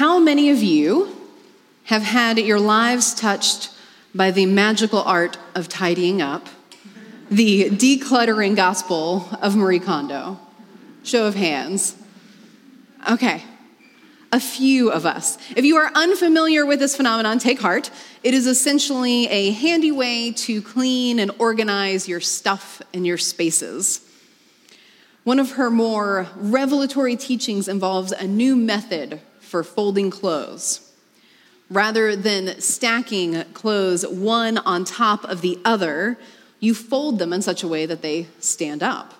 How many of you have had your lives touched by the magical art of tidying up, the decluttering gospel of Marie Kondo? Show of hands. Okay, a few of us. If you are unfamiliar with this phenomenon, take heart. It is essentially a handy way to clean and organize your stuff and your spaces. One of her more revelatory teachings involves a new method for folding clothes. Rather than stacking clothes one on top of the other, you fold them in such a way that they stand up.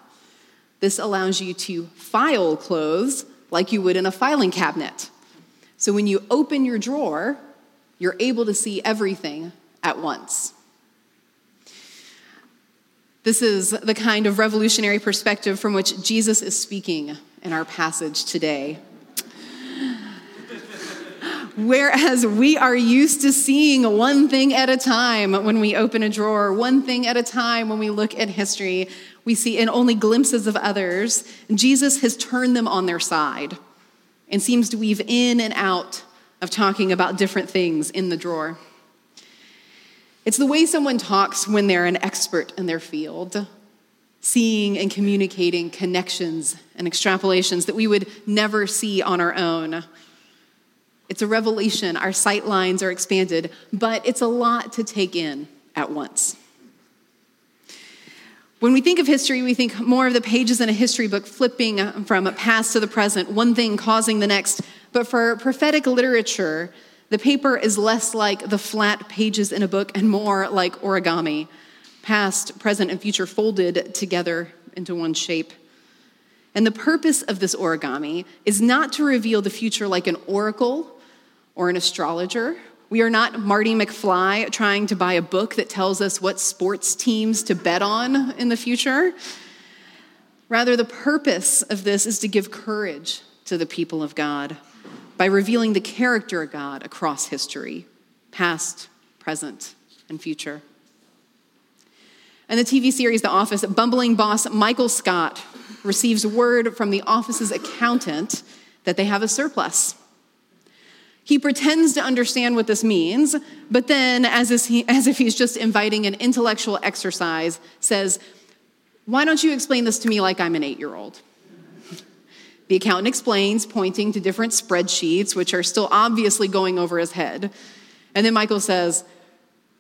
This allows you to file clothes like you would in a filing cabinet. So when you open your drawer, you're able to see everything at once. This is the kind of revolutionary perspective from which Jesus is speaking in our passage today. Whereas we are used to seeing one thing at a time when we open a drawer, one thing at a time when we look at history, we see in only glimpses of others, Jesus has turned them on their side and seems to weave in and out of talking about different things in the drawer. It's the way someone talks when they're an expert in their field, seeing and communicating connections and extrapolations that we would never see on our own. It's a revelation. Our sight lines are expanded, but it's a lot to take in at once. When we think of history, we think more of the pages in a history book flipping from past to the present, one thing causing the next. But for prophetic literature, the paper is less like the flat pages in a book and more like origami, past, present, and future folded together into one shape. And the purpose of this origami is not to reveal the future like an oracle or an astrologer. We are not Marty McFly trying to buy a book that tells us what sports teams to bet on in the future. Rather, the purpose of this is to give courage to the people of God by revealing the character of God across history, past, present, and future. In the TV series The Office, bumbling boss Michael Scott receives word from the office's accountant that they have a surplus. He pretends to understand what this means, but then, as, he, as if he's just inviting an intellectual exercise, says, Why don't you explain this to me like I'm an eight year old? The accountant explains, pointing to different spreadsheets, which are still obviously going over his head. And then Michael says,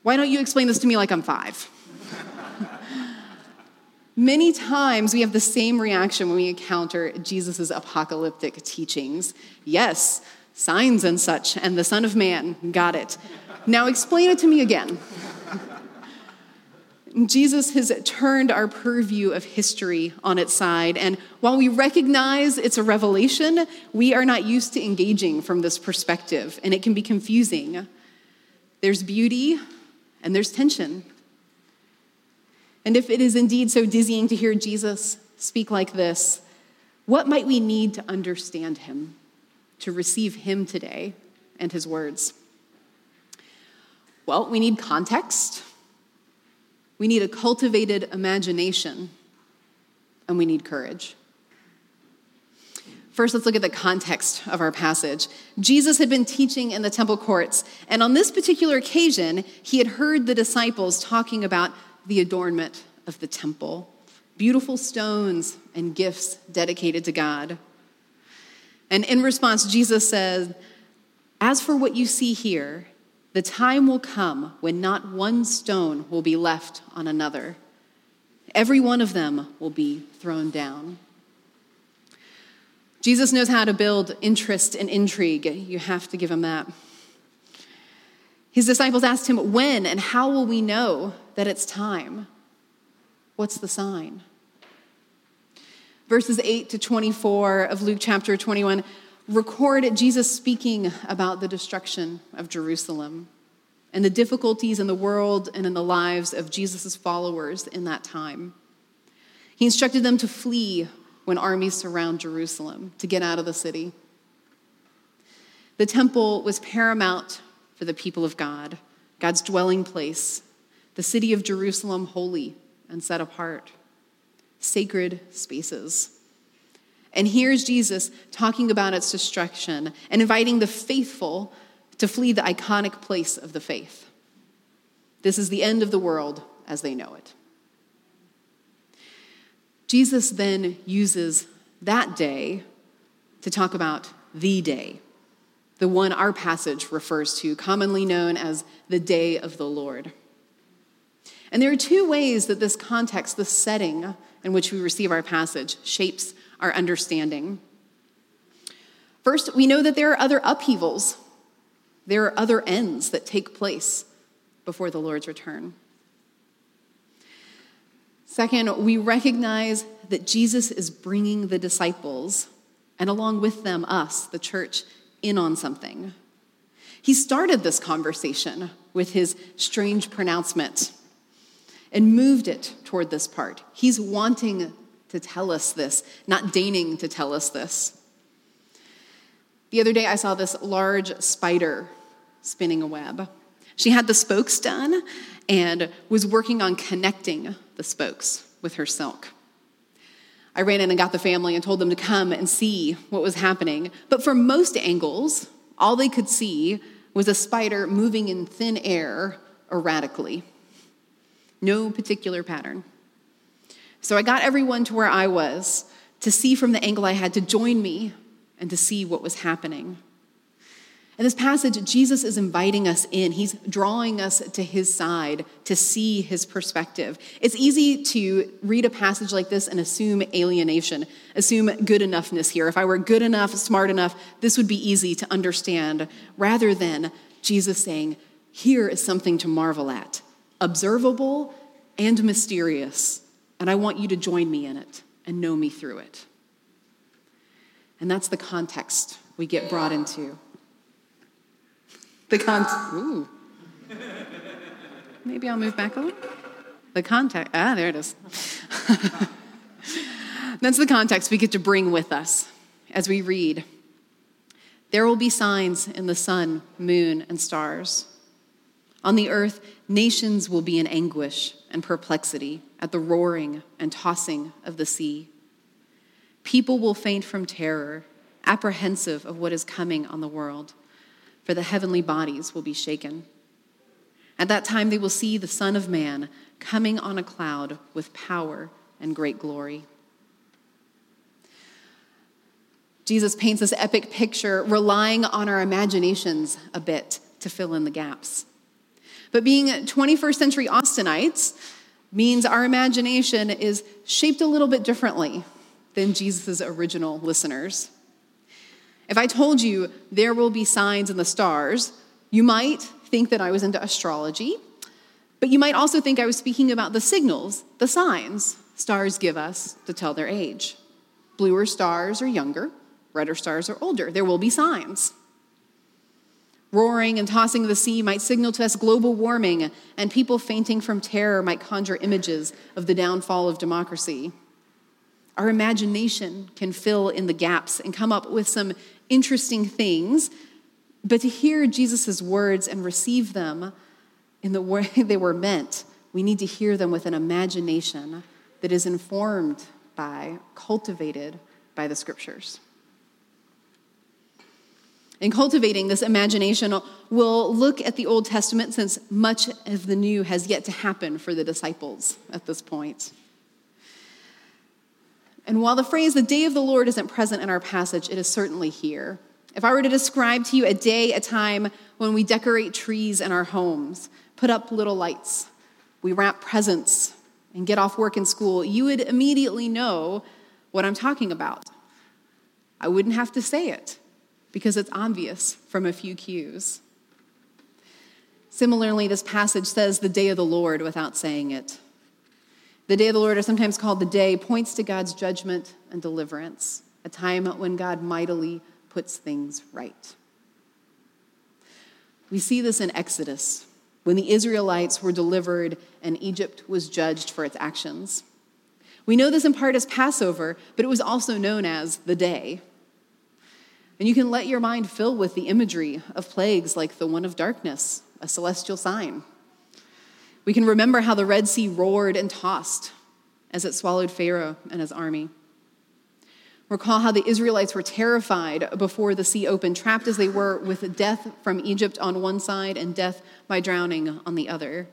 Why don't you explain this to me like I'm five? Many times we have the same reaction when we encounter Jesus' apocalyptic teachings. Yes, signs and such, and the Son of Man, got it. Now explain it to me again. Jesus has turned our purview of history on its side. And while we recognize it's a revelation, we are not used to engaging from this perspective, and it can be confusing. There's beauty and there's tension. And if it is indeed so dizzying to hear Jesus speak like this, what might we need to understand him, to receive him today and his words? Well, we need context we need a cultivated imagination, and we need courage. First, let's look at the context of our passage. Jesus had been teaching in the temple courts, and on this particular occasion, he had heard the disciples talking about the adornment of the temple beautiful stones and gifts dedicated to God. And in response, Jesus says, As for what you see here, the time will come when not one stone will be left on another. Every one of them will be thrown down. Jesus knows how to build interest and intrigue. You have to give him that. His disciples asked him, When and how will we know that it's time? What's the sign? Verses 8 to 24 of Luke chapter 21 record Jesus speaking about the destruction of Jerusalem and the difficulties in the world and in the lives of Jesus' followers in that time. He instructed them to flee when armies surround Jerusalem, to get out of the city. The temple was paramount for the people of God, God's dwelling place, the city of Jerusalem holy and set apart, sacred spaces. And here's Jesus talking about its destruction and inviting the faithful to flee the iconic place of the faith. This is the end of the world as they know it. Jesus then uses that day to talk about the day, the one our passage refers to, commonly known as the day of the Lord. And there are two ways that this context, the setting in which we receive our passage, shapes our understanding. First, we know that there are other upheavals, there are other ends that take place before the Lord's return. Second, we recognize that Jesus is bringing the disciples, and along with them, us, the church, in on something. He started this conversation with his strange pronouncement and moved it toward this part. He's wanting to tell us this, not deigning to tell us this. The other day, I saw this large spider spinning a web. She had the spokes done and was working on connecting the spokes with her silk. I ran in and got the family and told them to come and see what was happening. But from most angles, all they could see was a spider moving in thin air erratically. No particular pattern. So I got everyone to where I was to see from the angle I had to join me and to see what was happening. In this passage, Jesus is inviting us in. He's drawing us to his side to see his perspective. It's easy to read a passage like this and assume alienation, assume good enoughness here. If I were good enough, smart enough, this would be easy to understand, rather than Jesus saying, Here is something to marvel at, observable and mysterious, and I want you to join me in it and know me through it. And that's the context we get brought into. The context. Ooh. Maybe I'll move back a little. The context. Ah, there it is. That's the context we get to bring with us as we read. There will be signs in the sun, moon, and stars. On the earth, nations will be in anguish and perplexity at the roaring and tossing of the sea. People will faint from terror, apprehensive of what is coming on the world for the heavenly bodies will be shaken. At that time, they will see the Son of Man coming on a cloud with power and great glory. Jesus paints this epic picture, relying on our imaginations a bit to fill in the gaps. But being 21st century Austinites means our imagination is shaped a little bit differently than Jesus' original listeners. If I told you there will be signs in the stars, you might think that I was into astrology, but you might also think I was speaking about the signals, the signs stars give us to tell their age. Bluer stars are younger, redder stars are older. There will be signs. Roaring and tossing of the sea might signal to us global warming, and people fainting from terror might conjure images of the downfall of democracy. Our imagination can fill in the gaps and come up with some interesting things, but to hear Jesus' words and receive them in the way they were meant, we need to hear them with an imagination that is informed by, cultivated by the scriptures. In cultivating this imagination, we'll look at the Old Testament since much of the new has yet to happen for the disciples at this point. And while the phrase the day of the Lord isn't present in our passage, it is certainly here. If I were to describe to you a day, a time when we decorate trees in our homes, put up little lights, we wrap presents, and get off work and school, you would immediately know what I'm talking about. I wouldn't have to say it because it's obvious from a few cues. Similarly, this passage says the day of the Lord without saying it. The day of the Lord is sometimes called the day, points to God's judgment and deliverance, a time when God mightily puts things right. We see this in Exodus, when the Israelites were delivered and Egypt was judged for its actions. We know this in part as Passover, but it was also known as the day. And you can let your mind fill with the imagery of plagues like the one of darkness, a celestial sign, we can remember how the Red Sea roared and tossed as it swallowed Pharaoh and his army. Recall how the Israelites were terrified before the sea opened, trapped as they were with death from Egypt on one side and death by drowning on the other.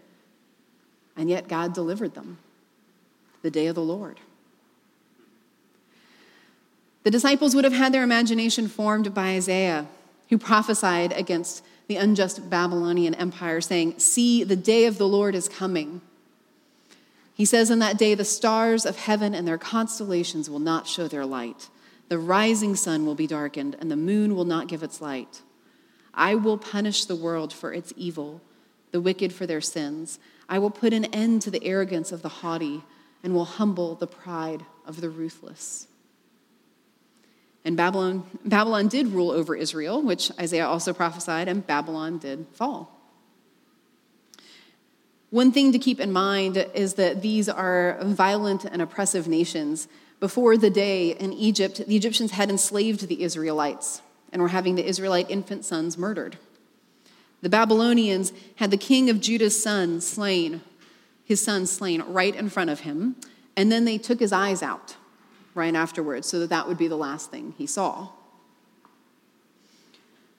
And yet God delivered them the day of the Lord. The disciples would have had their imagination formed by Isaiah, who prophesied against the unjust Babylonian empire, saying, See, the day of the Lord is coming. He says, In that day, the stars of heaven and their constellations will not show their light. The rising sun will be darkened, and the moon will not give its light. I will punish the world for its evil, the wicked for their sins. I will put an end to the arrogance of the haughty, and will humble the pride of the ruthless. And Babylon, Babylon did rule over Israel, which Isaiah also prophesied, and Babylon did fall. One thing to keep in mind is that these are violent and oppressive nations. Before the day in Egypt, the Egyptians had enslaved the Israelites and were having the Israelite infant sons murdered. The Babylonians had the king of Judah's son slain, his son slain right in front of him, and then they took his eyes out right afterwards so that that would be the last thing he saw.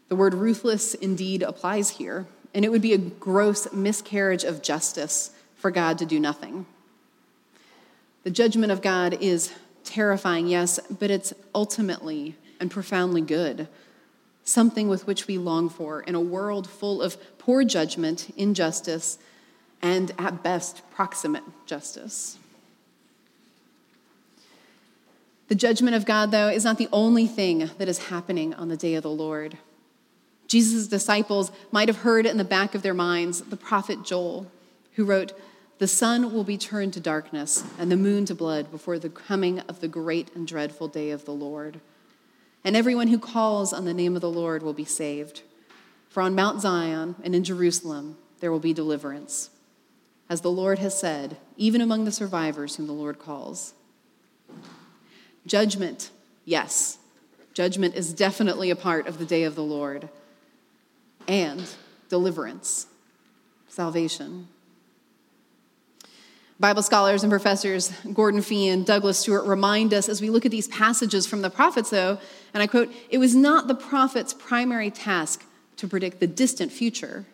The word ruthless indeed applies here, and it would be a gross miscarriage of justice for God to do nothing. The judgment of God is terrifying, yes, but it's ultimately and profoundly good, something with which we long for in a world full of poor judgment, injustice, and at best, proximate justice. The judgment of God, though, is not the only thing that is happening on the day of the Lord. Jesus' disciples might have heard in the back of their minds the prophet Joel, who wrote, The sun will be turned to darkness and the moon to blood before the coming of the great and dreadful day of the Lord. And everyone who calls on the name of the Lord will be saved. For on Mount Zion and in Jerusalem there will be deliverance. As the Lord has said, even among the survivors whom the Lord calls. Judgment, yes. Judgment is definitely a part of the day of the Lord. And deliverance, salvation. Bible scholars and professors Gordon Fee and Douglas Stuart remind us as we look at these passages from the prophets, though, and I quote, it was not the prophets' primary task to predict the distant future.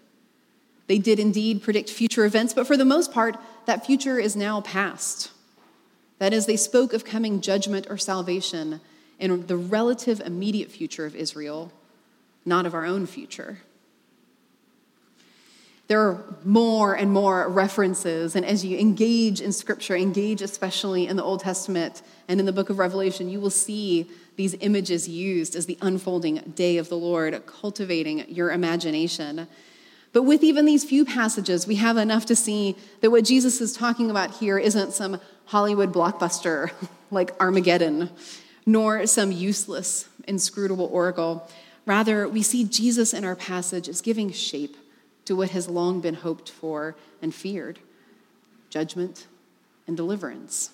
They did indeed predict future events, but for the most part, that future is now past. That is, they spoke of coming judgment or salvation in the relative immediate future of Israel, not of our own future. There are more and more references, and as you engage in Scripture, engage especially in the Old Testament and in the book of Revelation, you will see these images used as the unfolding day of the Lord, cultivating your imagination. But with even these few passages, we have enough to see that what Jesus is talking about here isn't some Hollywood blockbuster like Armageddon, nor some useless, inscrutable oracle. Rather, we see Jesus in our passage as giving shape to what has long been hoped for and feared judgment and deliverance.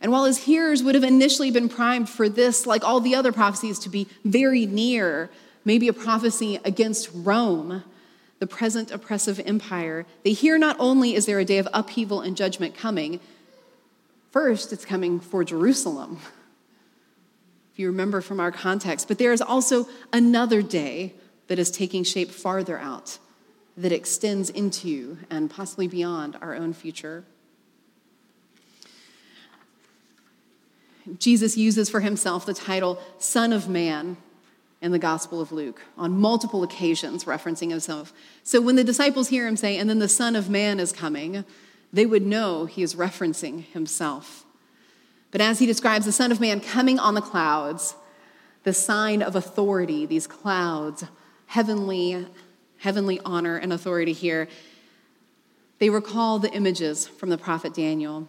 And while his hearers would have initially been primed for this, like all the other prophecies, to be very near, maybe a prophecy against Rome, the present oppressive empire, they hear not only is there a day of upheaval and judgment coming, first it's coming for Jerusalem, if you remember from our context, but there is also another day that is taking shape farther out, that extends into and possibly beyond our own future. Jesus uses for himself the title Son of Man in the Gospel of Luke on multiple occasions, referencing himself. So when the disciples hear him say, and then the Son of Man is coming, they would know he is referencing himself. But as he describes the Son of Man coming on the clouds, the sign of authority, these clouds, heavenly, heavenly honor and authority here, they recall the images from the prophet Daniel.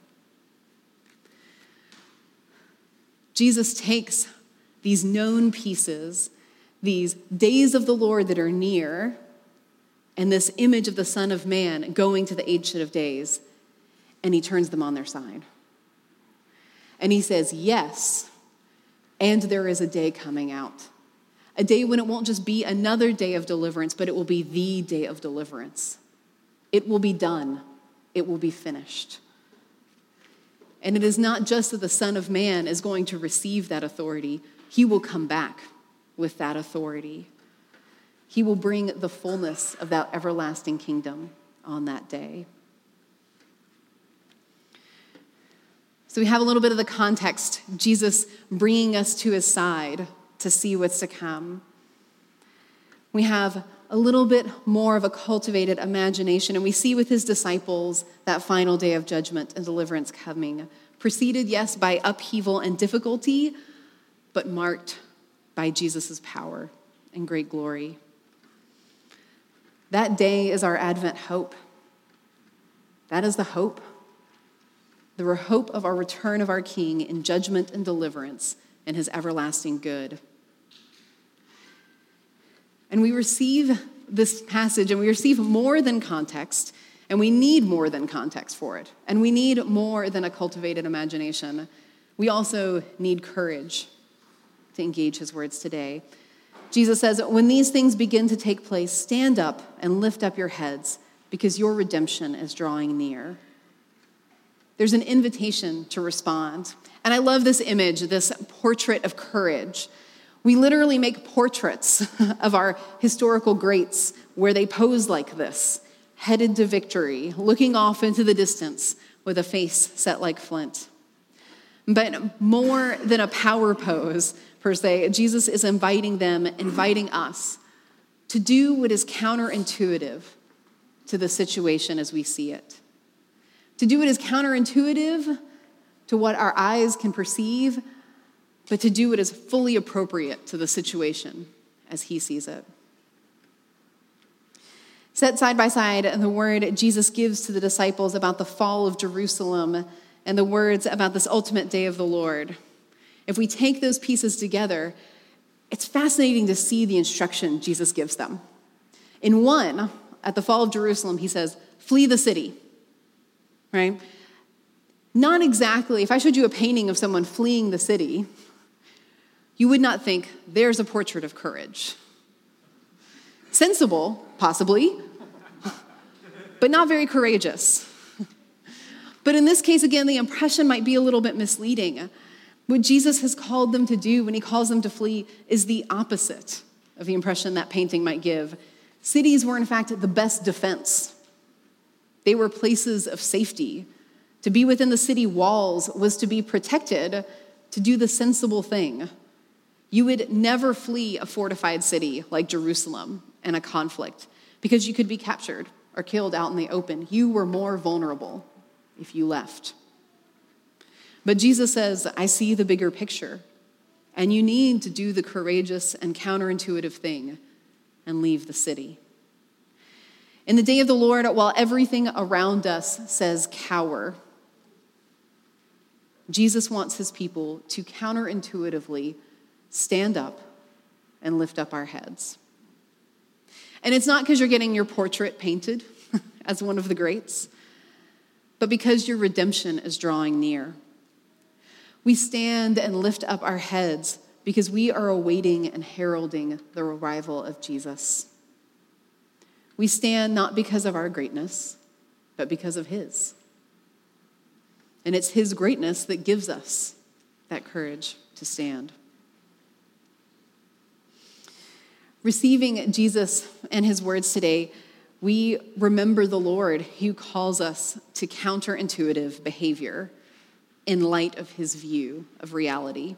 Jesus takes these known pieces, these days of the Lord that are near, and this image of the Son of Man going to the Ancient of Days, and he turns them on their side. And he says, Yes, and there is a day coming out. A day when it won't just be another day of deliverance, but it will be the day of deliverance. It will be done, it will be finished. And it is not just that the Son of Man is going to receive that authority, he will come back with that authority. He will bring the fullness of that everlasting kingdom on that day. So we have a little bit of the context Jesus bringing us to his side to see what's to come. We have a little bit more of a cultivated imagination, and we see with his disciples that final day of judgment and deliverance coming, preceded, yes, by upheaval and difficulty, but marked by Jesus' power and great glory. That day is our Advent hope. That is the hope. The hope of our return of our King in judgment and deliverance and his everlasting good. And we receive this passage and we receive more than context, and we need more than context for it. And we need more than a cultivated imagination. We also need courage to engage his words today. Jesus says, When these things begin to take place, stand up and lift up your heads because your redemption is drawing near. There's an invitation to respond. And I love this image, this portrait of courage. We literally make portraits of our historical greats where they pose like this, headed to victory, looking off into the distance with a face set like flint. But more than a power pose, per se, Jesus is inviting them, inviting us to do what is counterintuitive to the situation as we see it. To do what is counterintuitive to what our eyes can perceive, but to do what is fully appropriate to the situation as he sees it. Set side by side the word Jesus gives to the disciples about the fall of Jerusalem and the words about this ultimate day of the Lord. If we take those pieces together, it's fascinating to see the instruction Jesus gives them. In one, at the fall of Jerusalem, he says, Flee the city, right? Not exactly, if I showed you a painting of someone fleeing the city, you would not think, there's a portrait of courage. Sensible, possibly, but not very courageous. But in this case, again, the impression might be a little bit misleading. What Jesus has called them to do when he calls them to flee is the opposite of the impression that painting might give. Cities were, in fact, the best defense, they were places of safety. To be within the city walls was to be protected, to do the sensible thing. You would never flee a fortified city like Jerusalem in a conflict because you could be captured or killed out in the open. You were more vulnerable if you left. But Jesus says, I see the bigger picture, and you need to do the courageous and counterintuitive thing and leave the city. In the day of the Lord, while everything around us says cower, Jesus wants his people to counterintuitively stand up and lift up our heads. And it's not because you're getting your portrait painted as one of the greats but because your redemption is drawing near. We stand and lift up our heads because we are awaiting and heralding the arrival of Jesus. We stand not because of our greatness, but because of His. And it's His greatness that gives us that courage to stand. Receiving Jesus and His words today we remember the Lord who calls us to counterintuitive behavior in light of his view of reality.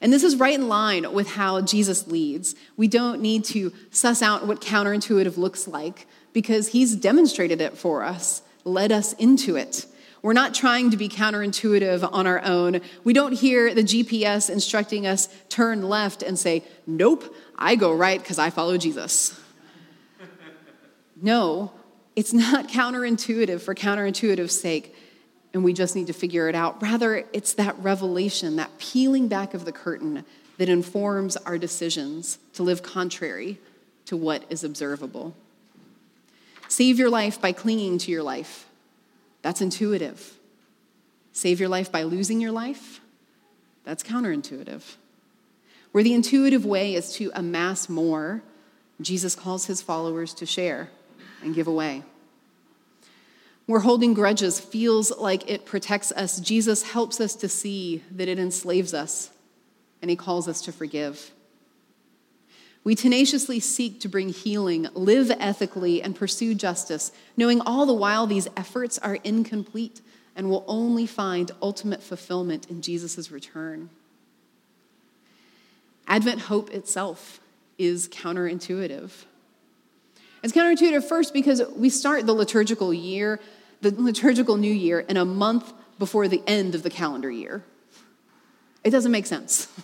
And this is right in line with how Jesus leads. We don't need to suss out what counterintuitive looks like because he's demonstrated it for us, led us into it. We're not trying to be counterintuitive on our own. We don't hear the GPS instructing us turn left and say, Nope, I go right because I follow Jesus. No, it's not counterintuitive for counterintuitive's sake. and we just need to figure it out. Rather, it's that revelation, that peeling back of the curtain that informs our decisions to live contrary to what is observable. Save your life by clinging to your life. That's intuitive. Save your life by losing your life. That's counterintuitive. Where the intuitive way is to amass more, Jesus calls his followers to share and give away. Where holding grudges feels like it protects us, Jesus helps us to see that it enslaves us, and he calls us to forgive. We tenaciously seek to bring healing, live ethically, and pursue justice, knowing all the while these efforts are incomplete and will only find ultimate fulfillment in Jesus' return. Advent hope itself is counterintuitive. It's counterintuitive first because we start the liturgical year, the liturgical new year, in a month before the end of the calendar year. It doesn't make sense.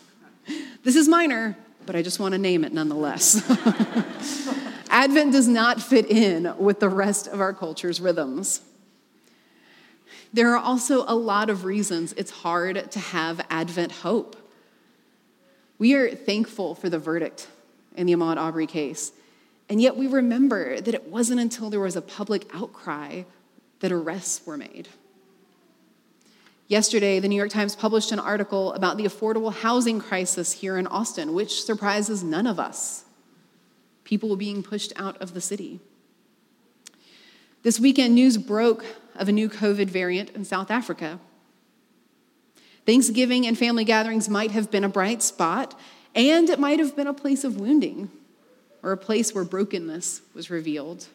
This is minor, but I just want to name it nonetheless. Advent does not fit in with the rest of our culture's rhythms. There are also a lot of reasons it's hard to have Advent hope. We are thankful for the verdict in the Ahmaud Arbery case, and yet we remember that it wasn't until there was a public outcry that arrests were made. Yesterday, the New York Times published an article about the affordable housing crisis here in Austin, which surprises none of us. People being pushed out of the city. This weekend, news broke of a new COVID variant in South Africa. Thanksgiving and family gatherings might have been a bright spot, and it might have been a place of wounding or a place where brokenness was revealed.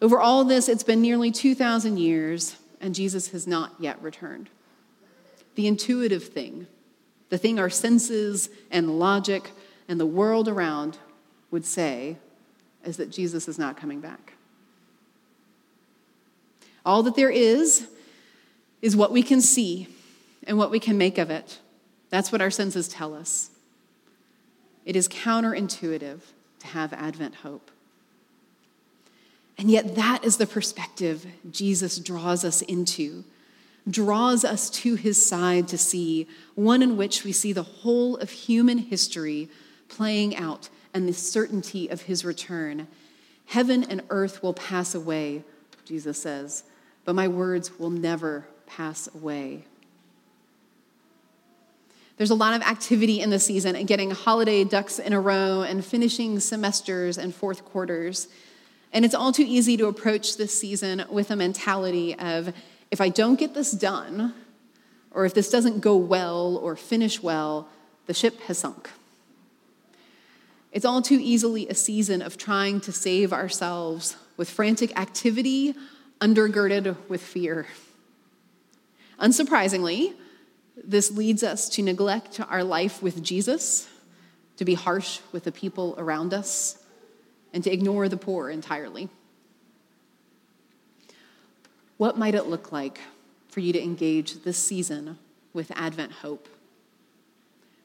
Over all this, it's been nearly 2,000 years, and Jesus has not yet returned. The intuitive thing, the thing our senses and logic and the world around would say, is that Jesus is not coming back. All that there is is what we can see and what we can make of it. That's what our senses tell us. It is counterintuitive to have Advent hope. And yet, that is the perspective Jesus draws us into, draws us to his side to see, one in which we see the whole of human history playing out and the certainty of his return. Heaven and earth will pass away, Jesus says, but my words will never pass away. There's a lot of activity in the season and getting holiday ducks in a row and finishing semesters and fourth quarters. And it's all too easy to approach this season with a mentality of if I don't get this done, or if this doesn't go well or finish well, the ship has sunk. It's all too easily a season of trying to save ourselves with frantic activity undergirded with fear. Unsurprisingly, this leads us to neglect our life with Jesus, to be harsh with the people around us, and to ignore the poor entirely. What might it look like for you to engage this season with Advent hope?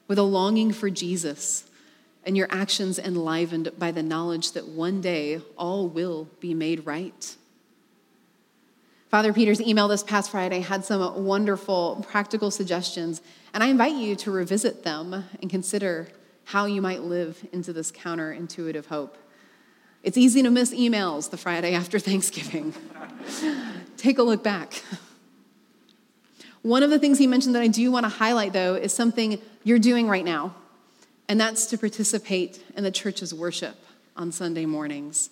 With a longing for Jesus and your actions enlivened by the knowledge that one day all will be made right? Father Peter's email this past Friday had some wonderful practical suggestions, and I invite you to revisit them and consider how you might live into this counterintuitive hope. It's easy to miss emails the Friday after Thanksgiving. Take a look back. One of the things he mentioned that I do want to highlight, though, is something you're doing right now, and that's to participate in the church's worship on Sunday mornings.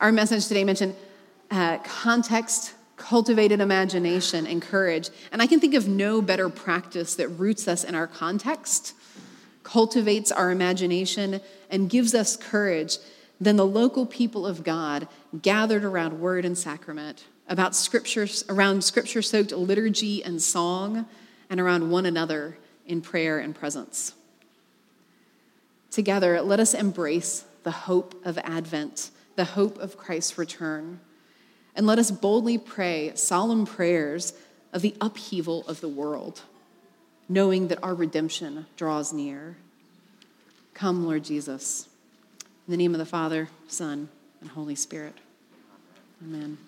Our message today mentioned uh, context, cultivated imagination, and courage. And I can think of no better practice that roots us in our context, cultivates our imagination, and gives us courage than the local people of God gathered around word and sacrament, about scriptures, around scripture soaked liturgy and song, and around one another in prayer and presence. Together, let us embrace the hope of Advent, the hope of Christ's return and let us boldly pray solemn prayers of the upheaval of the world, knowing that our redemption draws near. Come, Lord Jesus. In the name of the Father, Son, and Holy Spirit. Amen.